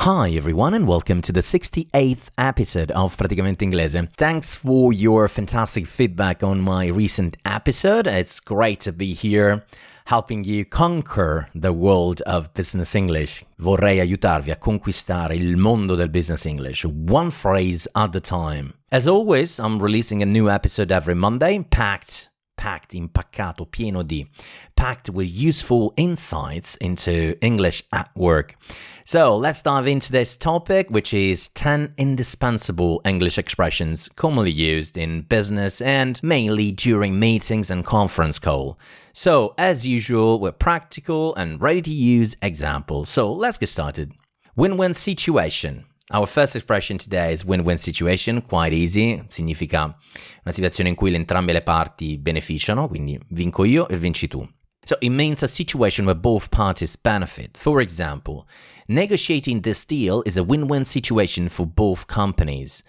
Hi everyone and welcome to the 68th episode of Praticamente Inglese. Thanks for your fantastic feedback on my recent episode. It's great to be here helping you conquer the world of business English. Vorrei aiutarvi a conquistare il mondo del business English, one phrase at a time. As always, I'm releasing a new episode every Monday, packed packed, impaccato, pieno di, packed with useful insights into English at work. So let's dive into this topic, which is 10 indispensable English expressions commonly used in business and mainly during meetings and conference call. So as usual, we're practical and ready to use examples. So let's get started. Win-win situation. Our first expression today is win-win situation, quite easy, significa una situazione in cui entrambe le parti beneficiano, quindi vinco io e vinci tu. So it means a situation where both parties benefit. For example, negotiating this deal is a win-win situation for both companies.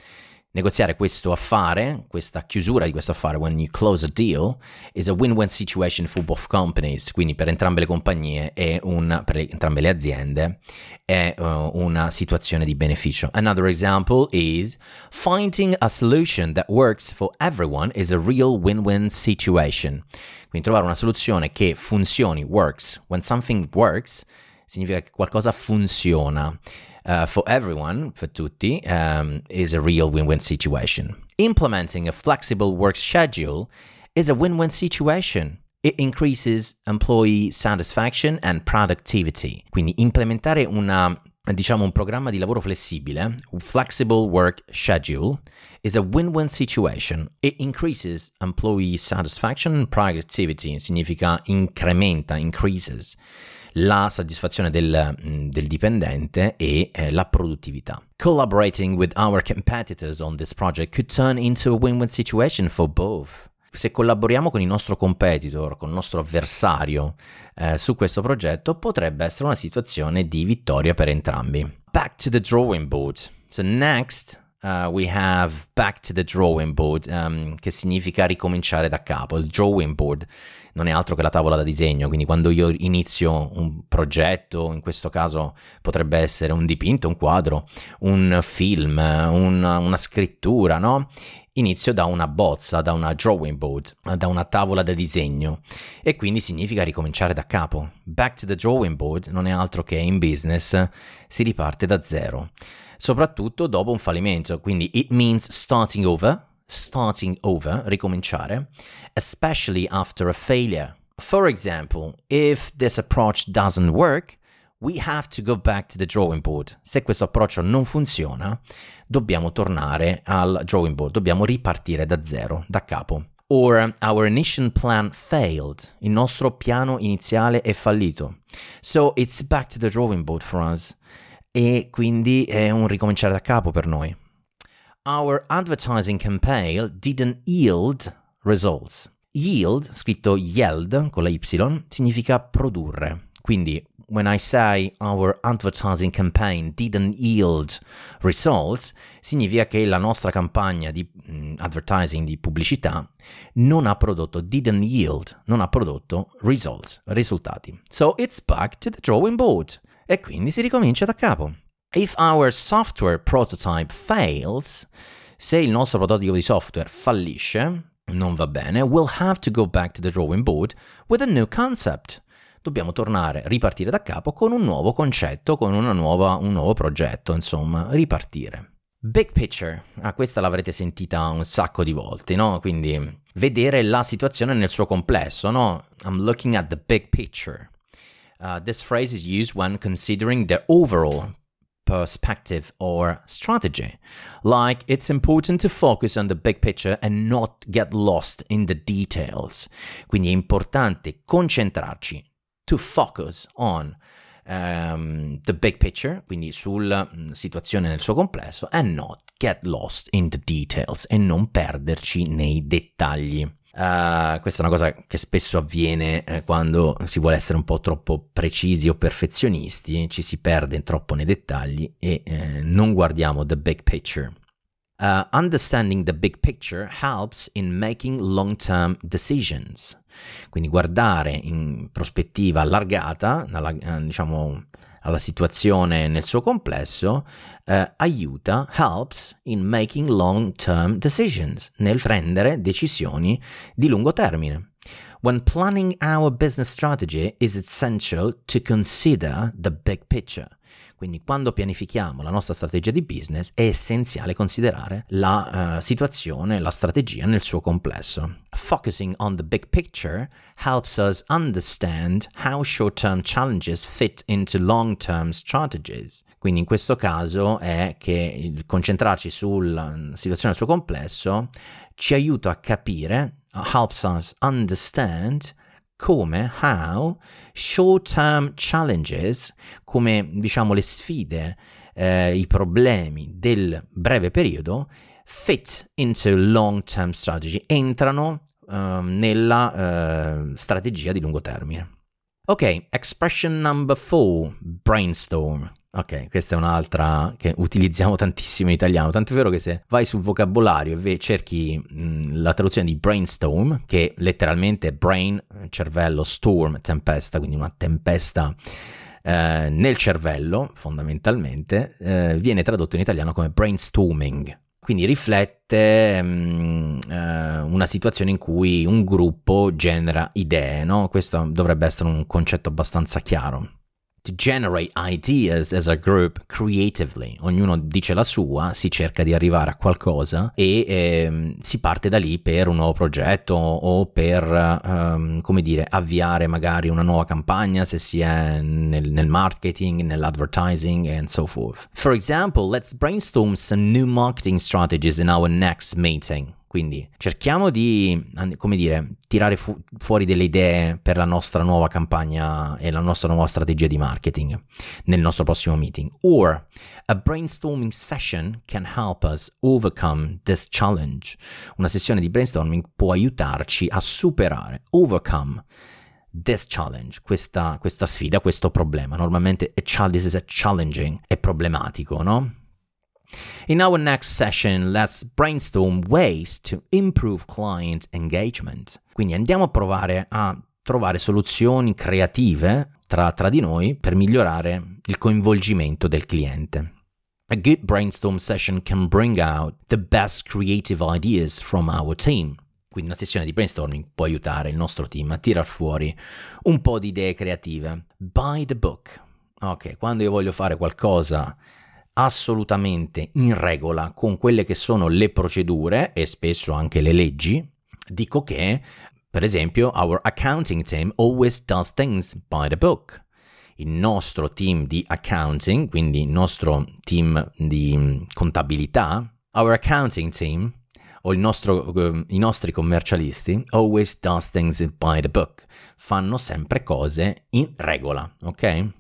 Negoziare questo affare, questa chiusura di questo affare, when you close a deal, is a win-win situation for both companies. Quindi per entrambe le compagnie e per entrambe le aziende è uh, una situazione di beneficio. Another example is finding a solution that works for everyone is a real win-win situation. Quindi trovare una soluzione che funzioni, works. When something works, significa che qualcosa funziona uh, for everyone, for tutti, um, is a real win win situation. Implementing a flexible work schedule is a win win situation. It increases employee satisfaction and productivity. Quindi implementare una diciamo un programma di lavoro flessibile, flexible work schedule, is a win-win situation. It increases employee satisfaction and productivity, significa incrementa, increases la soddisfazione del, mm, del dipendente e eh, la produttività. Collaborating with our competitors on this project could turn into a win-win situation for both. Se collaboriamo con il nostro competitor, con il nostro avversario eh, su questo progetto, potrebbe essere una situazione di vittoria per entrambi. Back to the drawing board. So next Uh, we have back to the drawing board, um, che significa ricominciare da capo. Il drawing board non è altro che la tavola da disegno, quindi quando io inizio un progetto, in questo caso potrebbe essere un dipinto, un quadro, un film, una, una scrittura, no? Inizio da una bozza, da una drawing board, da una tavola da disegno e quindi significa ricominciare da capo. Back to the drawing board non è altro che in business si riparte da zero soprattutto dopo un fallimento. Quindi it means starting over, starting over, ricominciare, especially after a failure. For example, if this approach doesn't work, we have to go back to the drawing board. Se questo approccio non funziona, dobbiamo tornare al drawing board, dobbiamo ripartire da zero, da capo. Or our initial plan failed. Il nostro piano iniziale è fallito. So it's back to the drawing board for us e quindi è un ricominciare da capo per noi. Our advertising campaign didn't yield results. Yield, scritto yield con la Y, significa produrre. Quindi, when I say our advertising campaign didn't yield results, significa che la nostra campagna di mm, advertising, di pubblicità, non ha prodotto, didn't yield, non ha prodotto results, risultati. So it's back to the drawing board e quindi si ricomincia da capo. If our software prototype fails, se il nostro prototipo di software fallisce, non va bene, we'll have to go back to the drawing board with a new concept. dobbiamo tornare, ripartire da capo con un nuovo concetto, con nuova, un nuovo progetto, insomma, ripartire. Big picture, ah, questa l'avrete sentita un sacco di volte, no? Quindi vedere la situazione nel suo complesso, no? I'm looking at the big picture. Uh, this phrase is used when considering the overall perspective or strategy. Like, it's important to focus on the big picture and not get lost in the details. Quindi è importante concentrarci, to focus on um, the big picture, quindi sulla mm, situazione nel suo complesso, and not get lost in the details e non perderci nei dettagli. Uh, questa è una cosa che spesso avviene eh, quando si vuole essere un po' troppo precisi o perfezionisti, ci si perde troppo nei dettagli e eh, non guardiamo the big picture. Uh, understanding the big picture helps in making long-term decisions. Quindi guardare in prospettiva allargata, alla, eh, diciamo, alla situazione nel suo complesso, eh, aiuta, helps in making long-term decisions, nel prendere decisioni di lungo termine. When planning our business strategy, it's essential to consider the big picture. Quindi quando pianifichiamo la nostra strategia di business è essenziale considerare la uh, situazione, la strategia nel suo complesso. Focusing on the big picture helps us understand how short-term challenges fit into long-term strategies. Quindi in questo caso è che concentrarci sulla situazione nel suo complesso ci aiuta a capire, helps us understand come, how, short-term challenges, come diciamo le sfide, eh, i problemi del breve periodo, fit into long-term strategy, entrano uh, nella uh, strategia di lungo termine. Ok, expression number four, brainstorm. Ok, questa è un'altra che utilizziamo tantissimo in italiano, tanto è vero che se vai sul vocabolario e cerchi mh, la traduzione di brainstorm, che letteralmente è brain, cervello, storm, tempesta, quindi una tempesta eh, nel cervello, fondamentalmente, eh, viene tradotto in italiano come brainstorming. Quindi riflette um, uh, una situazione in cui un gruppo genera idee, no? Questo dovrebbe essere un concetto abbastanza chiaro to generate ideas as a group creatively. Ognuno dice la sua, si cerca di arrivare a qualcosa e ehm, si parte da lì per un nuovo progetto o per, um, come dire, avviare magari una nuova campagna se si è nel, nel marketing, nell'advertising and so forth. For example, let's brainstorm some new marketing strategies in our next meeting. Quindi cerchiamo di, come dire, tirare fu- fuori delle idee per la nostra nuova campagna e la nostra nuova strategia di marketing nel nostro prossimo meeting. Or a brainstorming session can help us overcome this challenge. Una sessione di brainstorming può aiutarci a superare, overcome this challenge, questa, questa sfida, questo problema. Normalmente a this is a challenging, è problematico, no? In our next session, let's brainstorm ways to improve client engagement. Quindi andiamo a provare a trovare soluzioni creative tra, tra di noi per migliorare il coinvolgimento del cliente. A good brainstorm session can bring out the best creative ideas from our team. Quindi una sessione di brainstorming può aiutare il nostro team a tirar fuori un po' di idee creative. By the book. Ok, quando io voglio fare qualcosa assolutamente in regola con quelle che sono le procedure e spesso anche le leggi, dico che, per esempio, our accounting team always does things by the book. Il nostro team di accounting, quindi il nostro team di contabilità, our accounting team o nostro, uh, i nostri commercialisti always does things by the book. Fanno sempre cose in regola, ok?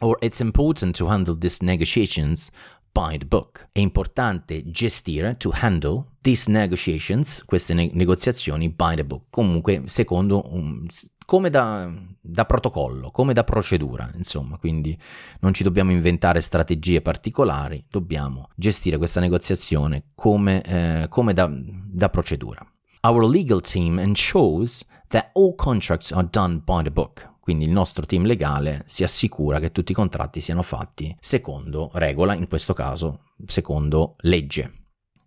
Or it's important to handle these negotiations by the book. È importante gestire, to handle, these negotiations, queste ne- negoziazioni by the book, comunque secondo un, come da, da, protocollo, come da procedura, insomma, quindi non ci dobbiamo inventare strategie particolari, dobbiamo gestire questa negoziazione come, eh, come da, da procedura. Our legal team ensures that all contracts are done by the book. Quindi il nostro team legale si assicura che tutti i contratti siano fatti secondo regola, in questo caso secondo legge.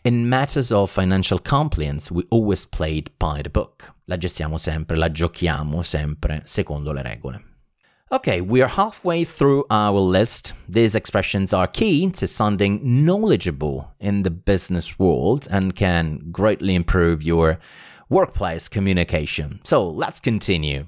In matters of financial compliance, we always played by the book. La gestiamo sempre, la giochiamo sempre secondo le regole. Okay, we are halfway through our list. These expressions are key to sounding knowledgeable in the business world and can greatly improve your workplace communication. So let's continue.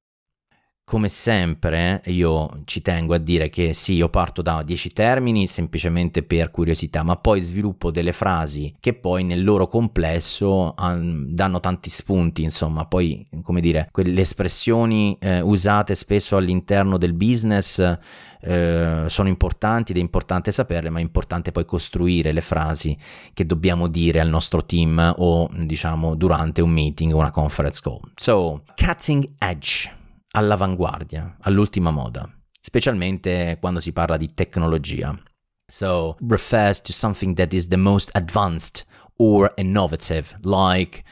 Come sempre, io ci tengo a dire che sì, io parto da 10 termini semplicemente per curiosità, ma poi sviluppo delle frasi che poi nel loro complesso danno tanti spunti, insomma, poi, come dire, quelle espressioni eh, usate spesso all'interno del business eh, sono importanti ed è importante saperle, ma è importante poi costruire le frasi che dobbiamo dire al nostro team o, diciamo, durante un meeting o una conference call. So, cutting edge all'avanguardia, all'ultima moda, specialmente quando si parla di tecnologia. So, refers to something that is the most advanced or innovative, like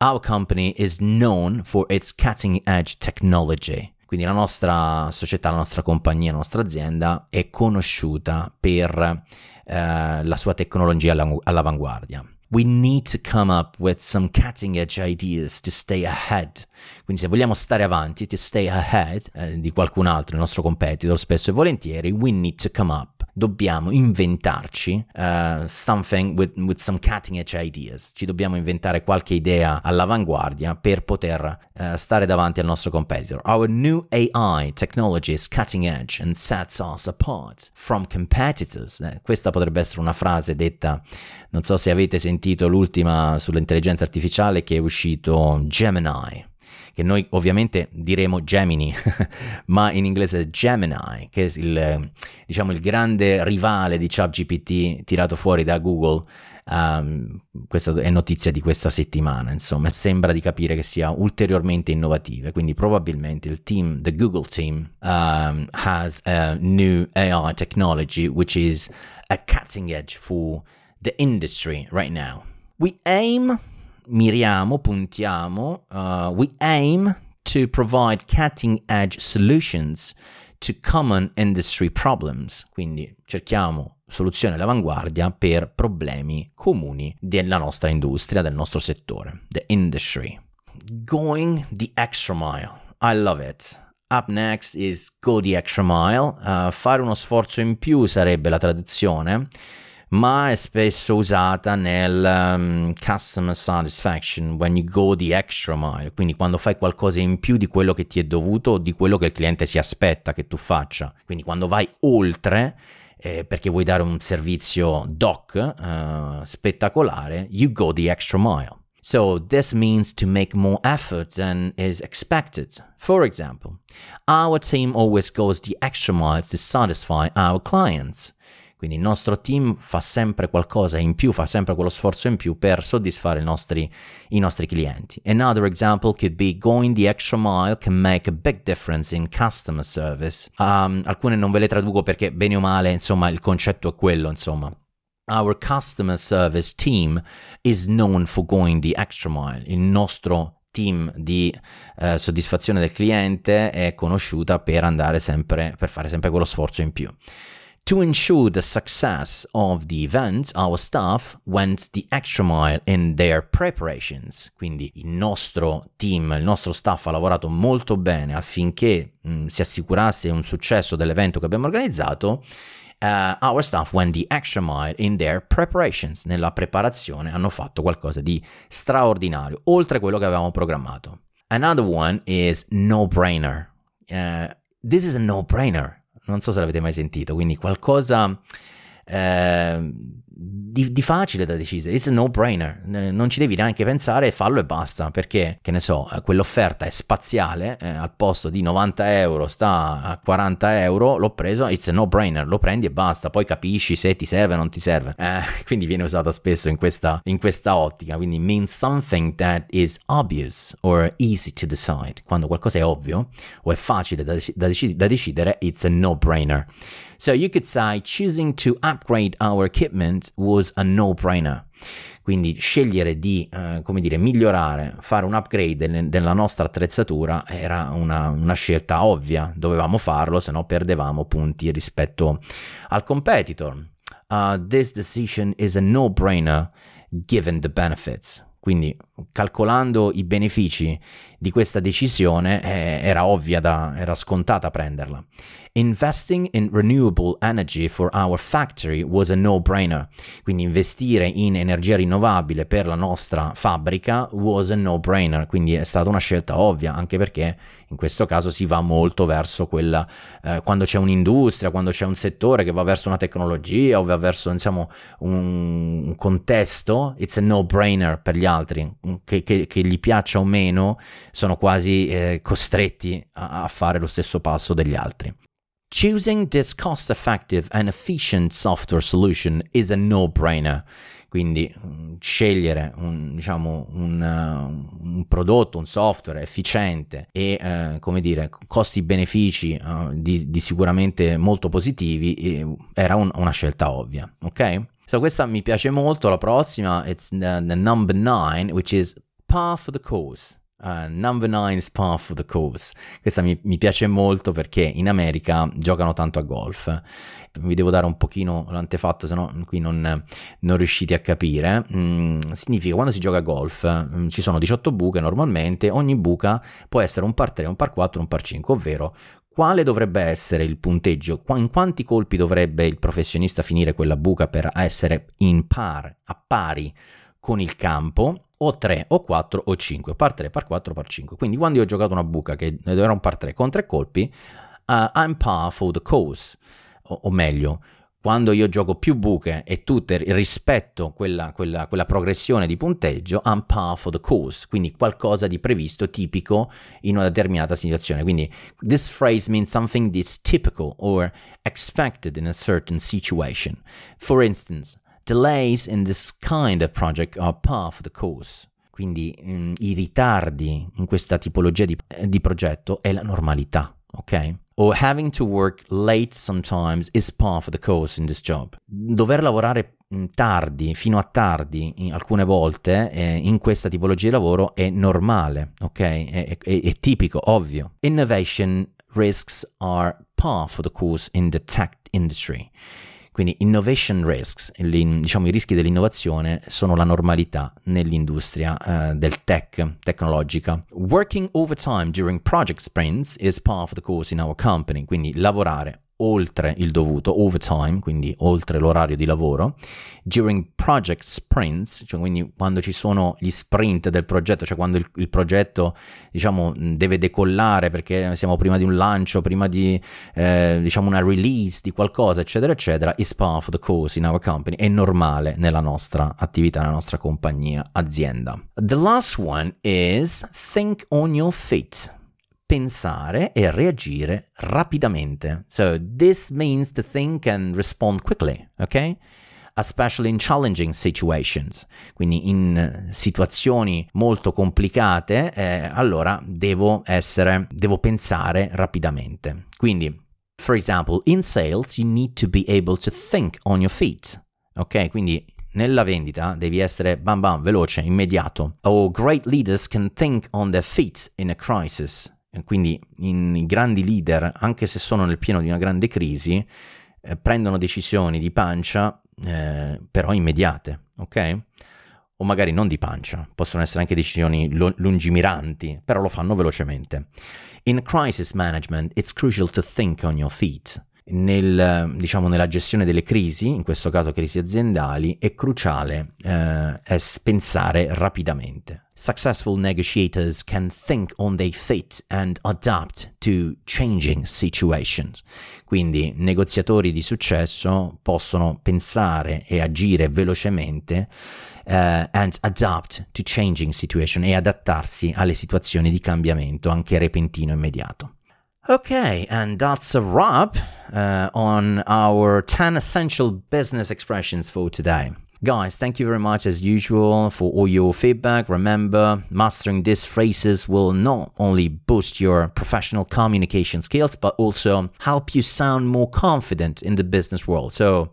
our company is known for its cutting edge technology. Quindi la nostra società, la nostra compagnia, la nostra azienda è conosciuta per eh, la sua tecnologia all'avanguardia. We need to come up with some cutting edge ideas to stay ahead. Quindi se vogliamo stare avanti, to stay ahead eh, di qualcun altro, il nostro competitor, spesso e volentieri, we need to come up dobbiamo inventarci uh, something with, with, some cutting edge ideas. Ci dobbiamo inventare qualche idea all'avanguardia per poter uh, stare davanti al nostro competitor. Our new AI technology is cutting edge and sets us apart from competitors. Eh, questa potrebbe essere una frase detta, non so se avete sentito l'ultima sull'intelligenza artificiale che è uscito Gemini che noi ovviamente diremo Gemini, ma in inglese Gemini, che è il, diciamo, il grande rivale di ChatGPT tirato fuori da Google. Um, questa è notizia di questa settimana, insomma, sembra di capire che sia ulteriormente innovativa, quindi probabilmente il team, the Google team, um, has a new AI technology which is a cutting edge for the industry right now. We aim miriamo, puntiamo, uh, we aim to provide cutting edge solutions to common industry problems. Quindi cerchiamo soluzioni all'avanguardia per problemi comuni della nostra industria, del nostro settore, the industry. Going the extra mile. I love it. Up next is go the extra mile. Uh, fare uno sforzo in più sarebbe la traduzione ma è spesso usata nel um, customer satisfaction, when you go the extra mile, quindi quando fai qualcosa in più di quello che ti è dovuto o di quello che il cliente si aspetta che tu faccia. Quindi quando vai oltre eh, perché vuoi dare un servizio doc uh, spettacolare, you go the extra mile. So this means to make more effort than is expected. For example, our team always goes the extra mile to satisfy our clients. Quindi il nostro team fa sempre qualcosa in più, fa sempre quello sforzo in più per soddisfare i nostri, i nostri clienti. Another example could be going the extra mile can make a big difference in customer service. Um, alcune non ve le traduco perché bene o male, insomma, il concetto è quello, insomma. Our customer service team is known for going the extra mile. Il nostro team di eh, soddisfazione del cliente è conosciuta per andare sempre, per fare sempre quello sforzo in più. To ensure the success of the event, our staff went the extra mile in their preparations. Quindi il nostro team, il nostro staff ha lavorato molto bene affinché mh, mm, si assicurasse un successo dell'evento che abbiamo organizzato. Uh, our staff went the extra mile in their preparations. Nella preparazione hanno fatto qualcosa di straordinario, oltre quello che avevamo programmato. Another one is no-brainer. Uh, this is a no-brainer non so se l'avete mai sentito, quindi qualcosa eh, di, di, facile da decidere, it's a no-brainer, non ci devi neanche pensare, fallo e basta, perché, che ne so, eh, quell'offerta è spaziale, eh, al posto di 90 euro sta a 40 euro, l'ho preso, it's a no-brainer, lo prendi e basta, poi capisci se ti serve o non ti serve. Eh, quindi viene usata spesso in questa, in questa ottica, quindi means something that is obvious or easy to decide, quando qualcosa è ovvio o è facile da, da, da decidere, it's a no-brainer. So you could say choosing to upgrade our equipment was a no-brainer. Quindi scegliere di, eh, come dire, migliorare, fare un upgrade della nostra attrezzatura era una, una scelta ovvia, dovevamo farlo, se no perdevamo punti rispetto al competitor. Uh, this decision is a no-brainer given the benefits. Quindi calcolando i benefici di questa decisione eh, era ovvia da, era scontata prenderla. Investing in renewable energy for our factory was a no-brainer. Quindi investire in energia rinnovabile per la nostra fabbrica was a no-brainer, quindi è stata una scelta ovvia, anche perché in questo caso si va molto verso quella eh, quando c'è un'industria, quando c'è un settore che va verso una tecnologia o va verso diciamo un, contesto, it's a no-brainer per gli altri, che, che, che gli piaccia o meno, sono quasi eh, costretti a, a fare lo stesso passo degli altri. Choosing this cost effective and efficient software solution is a no-brainer. Quindi mm, scegliere un, diciamo, un, uh, un, prodotto, un software efficiente e uh, come dire, costi-benefici uh, di, di, sicuramente molto positivi eh, era un, una scelta ovvia. Ok? So questa mi piace molto. La prossima, it's the, the number nine, which is par for the cause. Uh, number 9 Spa for the Course. Questa mi, mi, piace molto perché in America giocano tanto a golf. Vi devo dare un pochino l'antefatto, se no qui non, non riuscite a capire. Mm, significa quando si gioca a golf mm, ci sono 18 buche normalmente, ogni buca può essere un par 3, un par 4, un par 5, ovvero quale dovrebbe essere il punteggio? In quanti colpi dovrebbe il professionista finire quella buca per essere in par, a pari con il campo? O 3 o 4 o 5, par 3, par 4, par 5. Quindi quando io ho giocato una buca che era un par 3 con 3 colpi, uh, I'm par for the cause, o, o, meglio, quando io gioco più buche e tutte rispetto quella, quella, quella progressione di punteggio, I'm par for the cause, quindi qualcosa di previsto, tipico in una determinata situazione. Quindi this phrase means something that's typical or expected in a certain situation. For instance, Delays in this kind of project are par for the course. Quindi mh, mm, i ritardi in questa tipologia di, di progetto è la normalità, ok? Or having to work late sometimes is par for the course in this job. Dover lavorare mm, tardi, fino a tardi, alcune volte, eh, in questa tipologia di lavoro è normale, ok? È, è, è tipico, ovvio. Innovation risks are par for the course in the tech industry. Quindi innovation risks, diciamo i rischi dell'innovazione, sono la normalità nell'industria uh, del tech, tecnologica. Working overtime during project sprints is part of the course in our company, quindi lavorare oltre il dovuto, overtime, quindi oltre l'orario di lavoro, during project sprints, cioè quindi quando ci sono gli sprint del progetto, cioè quando il, il progetto diciamo deve decollare perché siamo prima di un lancio, prima di eh, diciamo una release di qualcosa, eccetera, eccetera, is part of the course in our company, è normale nella nostra attività, nella nostra compagnia, azienda. The last one is think on your feet pensare e reagire rapidamente. So this means to think and respond quickly, ok? Especially in challenging situations. Quindi in situazioni molto complicate, eh, allora devo essere, devo pensare rapidamente. Quindi, for example, in sales you need to be able to think on your feet. Ok? Quindi nella vendita devi essere bam bam, veloce, immediato. Oh, great leaders can think on their feet in a crisis. Quindi i grandi leader, anche se sono nel pieno di una grande crisi, eh, prendono decisioni di pancia, eh, però immediate, ok? O magari non di pancia, possono essere anche decisioni lo- lungimiranti, però lo fanno velocemente. In crisis management, it's crucial to think on your feet. Nel, diciamo, nella gestione delle crisi, in questo caso crisi aziendali, è cruciale eh, è pensare rapidamente. Successful negotiators can think on their feet and adapt to changing situations. Quindi negoziatori di successo possono pensare e agire velocemente uh, and adapt to changing situations e adattarsi alle situazioni di cambiamento anche repentino immediato. Okay, and that's a wrap uh, on our 10 essential business expressions for today. Guys, thank you very much as usual for all your feedback. Remember, mastering these phrases will not only boost your professional communication skills, but also help you sound more confident in the business world. So,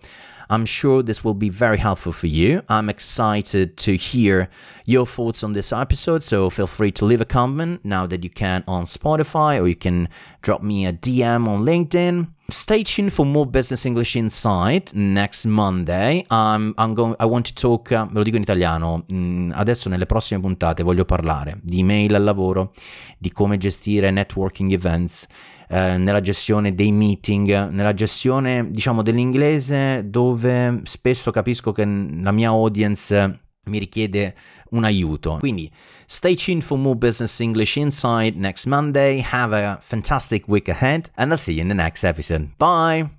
I'm sure this will be very helpful for you. I'm excited to hear your thoughts on this episode, so feel free to leave a comment now that you can on Spotify or you can drop me a DM on LinkedIn. Stay tuned for more Business English Insight next Monday. I'm, I'm going, I want to talk, uh, lo dico in italiano, mm, adesso nelle prossime puntate voglio parlare di email al lavoro, di come gestire networking events, eh, nella gestione dei meeting, nella gestione diciamo dell'inglese dove spesso capisco che la mia audience mi richiede un aiuto. Quindi stay tuned for more Business English Insight next Monday. Have a fantastic week ahead and I'll see you in the next episode. Bye!